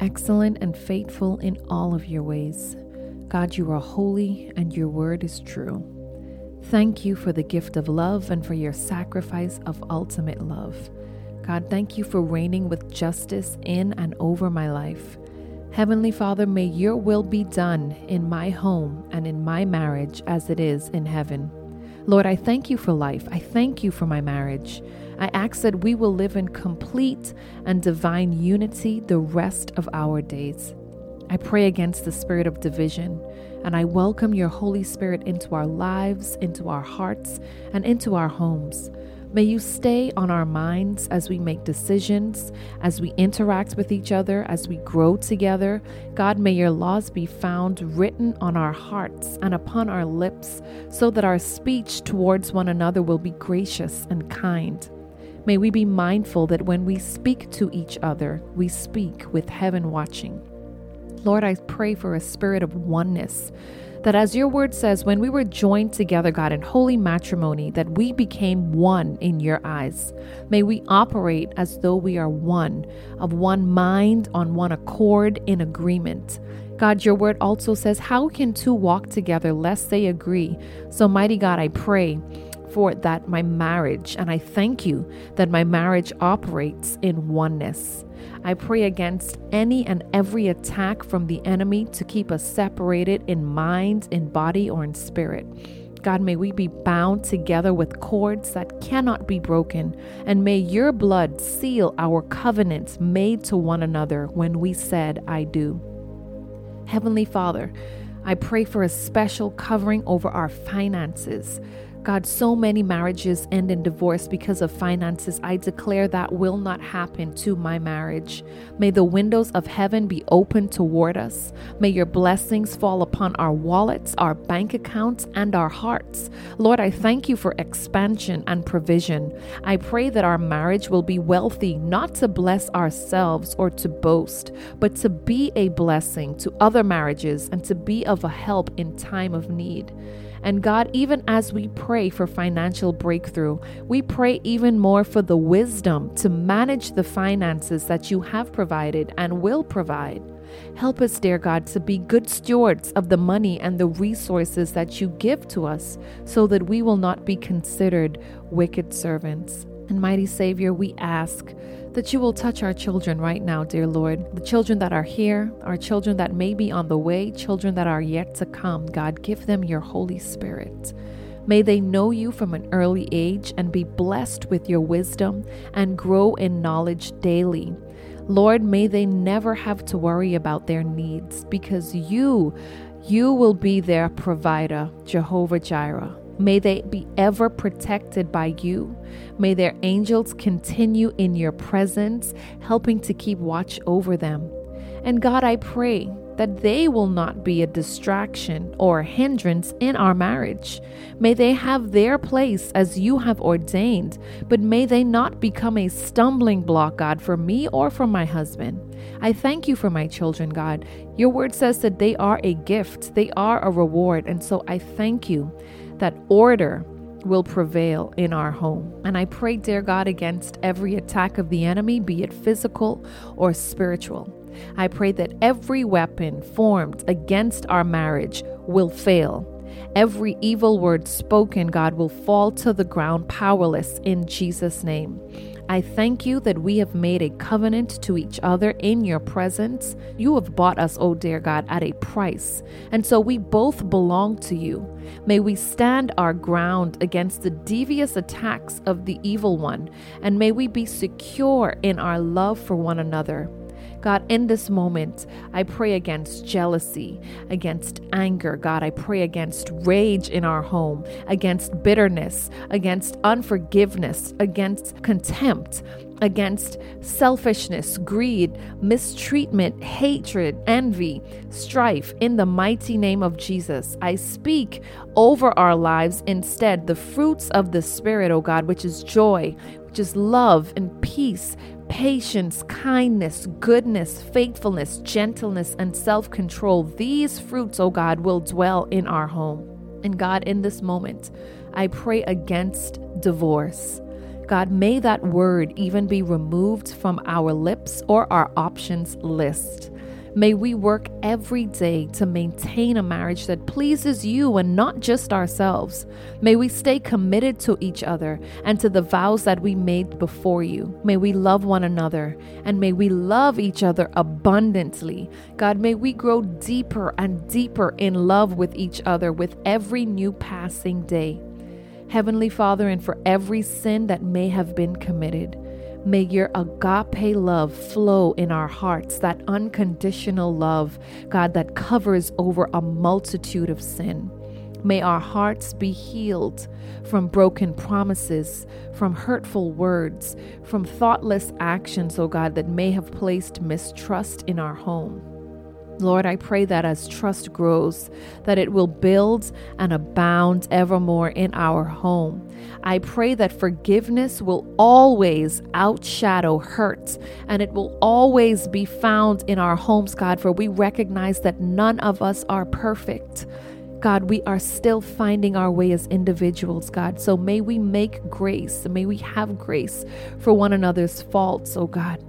excellent and faithful in all of your ways. God, you are holy and your word is true. Thank you for the gift of love and for your sacrifice of ultimate love. God, thank you for reigning with justice in and over my life. Heavenly Father, may your will be done in my home and in my marriage as it is in heaven. Lord, I thank you for life. I thank you for my marriage. I ask that we will live in complete and divine unity the rest of our days. I pray against the spirit of division, and I welcome your Holy Spirit into our lives, into our hearts, and into our homes. May you stay on our minds as we make decisions, as we interact with each other, as we grow together. God, may your laws be found written on our hearts and upon our lips, so that our speech towards one another will be gracious and kind. May we be mindful that when we speak to each other, we speak with heaven watching. Lord, I pray for a spirit of oneness. That as your word says, when we were joined together, God, in holy matrimony, that we became one in your eyes. May we operate as though we are one, of one mind, on one accord, in agreement. God, your word also says, How can two walk together lest they agree? So, mighty God, I pray for that my marriage, and I thank you that my marriage operates in oneness. I pray against any and every attack from the enemy to keep us separated in mind, in body, or in spirit. God, may we be bound together with cords that cannot be broken, and may your blood seal our covenants made to one another when we said, I do. Heavenly Father, I pray for a special covering over our finances. God, so many marriages end in divorce because of finances. I declare that will not happen to my marriage. May the windows of heaven be open toward us. May your blessings fall upon our wallets, our bank accounts, and our hearts. Lord, I thank you for expansion and provision. I pray that our marriage will be wealthy, not to bless ourselves or to boast, but to be a blessing to other marriages and to be of a help in time of need. And God, even as we pray for financial breakthrough, we pray even more for the wisdom to manage the finances that you have provided and will provide. Help us, dear God, to be good stewards of the money and the resources that you give to us so that we will not be considered wicked servants. And mighty Savior, we ask that you will touch our children right now, dear Lord. The children that are here, our children that may be on the way, children that are yet to come. God, give them your Holy Spirit. May they know you from an early age and be blessed with your wisdom and grow in knowledge daily. Lord, may they never have to worry about their needs because you, you will be their provider, Jehovah Jireh. May they be ever protected by you. May their angels continue in your presence, helping to keep watch over them. And God, I pray that they will not be a distraction or a hindrance in our marriage. May they have their place as you have ordained, but may they not become a stumbling block, God, for me or for my husband. I thank you for my children, God. Your word says that they are a gift, they are a reward. And so I thank you that order will prevail in our home. And I pray, dear God, against every attack of the enemy, be it physical or spiritual. I pray that every weapon formed against our marriage will fail. Every evil word spoken, God, will fall to the ground powerless in Jesus' name. I thank you that we have made a covenant to each other in your presence. You have bought us, O oh dear God, at a price. And so we both belong to you. May we stand our ground against the devious attacks of the evil one, and may we be secure in our love for one another. God, in this moment, I pray against jealousy, against anger. God, I pray against rage in our home, against bitterness, against unforgiveness, against contempt, against selfishness, greed, mistreatment, hatred, envy, strife. In the mighty name of Jesus, I speak over our lives instead the fruits of the Spirit, O God, which is joy, which is love and peace patience, kindness, goodness, faithfulness, gentleness, and self control. These fruits, oh God, will dwell in our home. And God, in this moment, I pray against divorce. God, may that word even be removed from our lips or our options list. May we work every day to maintain a marriage that pleases you and not just ourselves. May we stay committed to each other and to the vows that we made before you. May we love one another and may we love each other abundantly. God, may we grow deeper and deeper in love with each other with every new passing day. Heavenly Father, and for every sin that may have been committed, May your agape love flow in our hearts, that unconditional love, God, that covers over a multitude of sin. May our hearts be healed from broken promises, from hurtful words, from thoughtless actions, oh God, that may have placed mistrust in our home. Lord, I pray that as trust grows, that it will build and abound evermore in our home. I pray that forgiveness will always outshadow hurt and it will always be found in our homes, God, for we recognize that none of us are perfect. God, we are still finding our way as individuals, God. So may we make grace, may we have grace for one another's faults, oh God.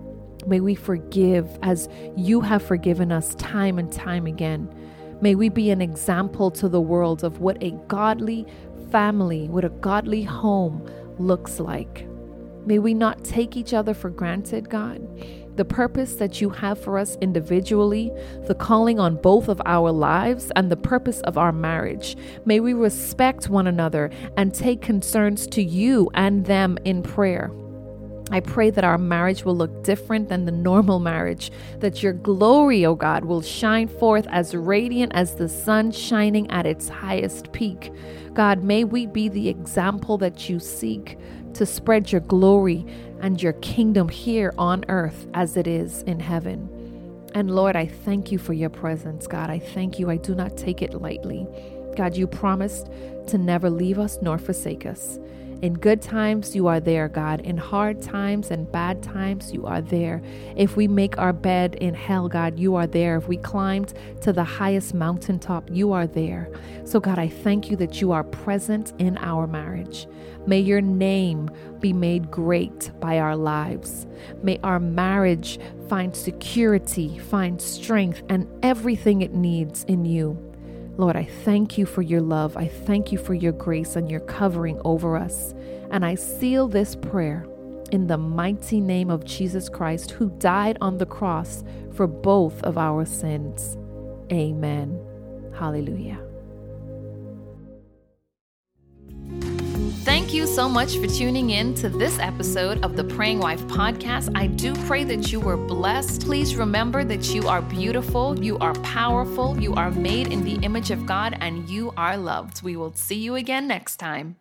May we forgive as you have forgiven us time and time again. May we be an example to the world of what a godly family, what a godly home looks like. May we not take each other for granted, God. The purpose that you have for us individually, the calling on both of our lives, and the purpose of our marriage. May we respect one another and take concerns to you and them in prayer. I pray that our marriage will look different than the normal marriage, that your glory, O oh God, will shine forth as radiant as the sun shining at its highest peak. God, may we be the example that you seek to spread your glory and your kingdom here on earth as it is in heaven. And Lord, I thank you for your presence, God. I thank you. I do not take it lightly. God, you promised to never leave us nor forsake us. In good times, you are there, God. In hard times and bad times, you are there. If we make our bed in hell, God, you are there. If we climbed to the highest mountaintop, you are there. So, God, I thank you that you are present in our marriage. May your name be made great by our lives. May our marriage find security, find strength, and everything it needs in you. Lord, I thank you for your love. I thank you for your grace and your covering over us. And I seal this prayer in the mighty name of Jesus Christ, who died on the cross for both of our sins. Amen. Hallelujah. Thank you so much for tuning in to this episode of the Praying Wife podcast. I do pray that you were blessed. Please remember that you are beautiful, you are powerful, you are made in the image of God, and you are loved. We will see you again next time.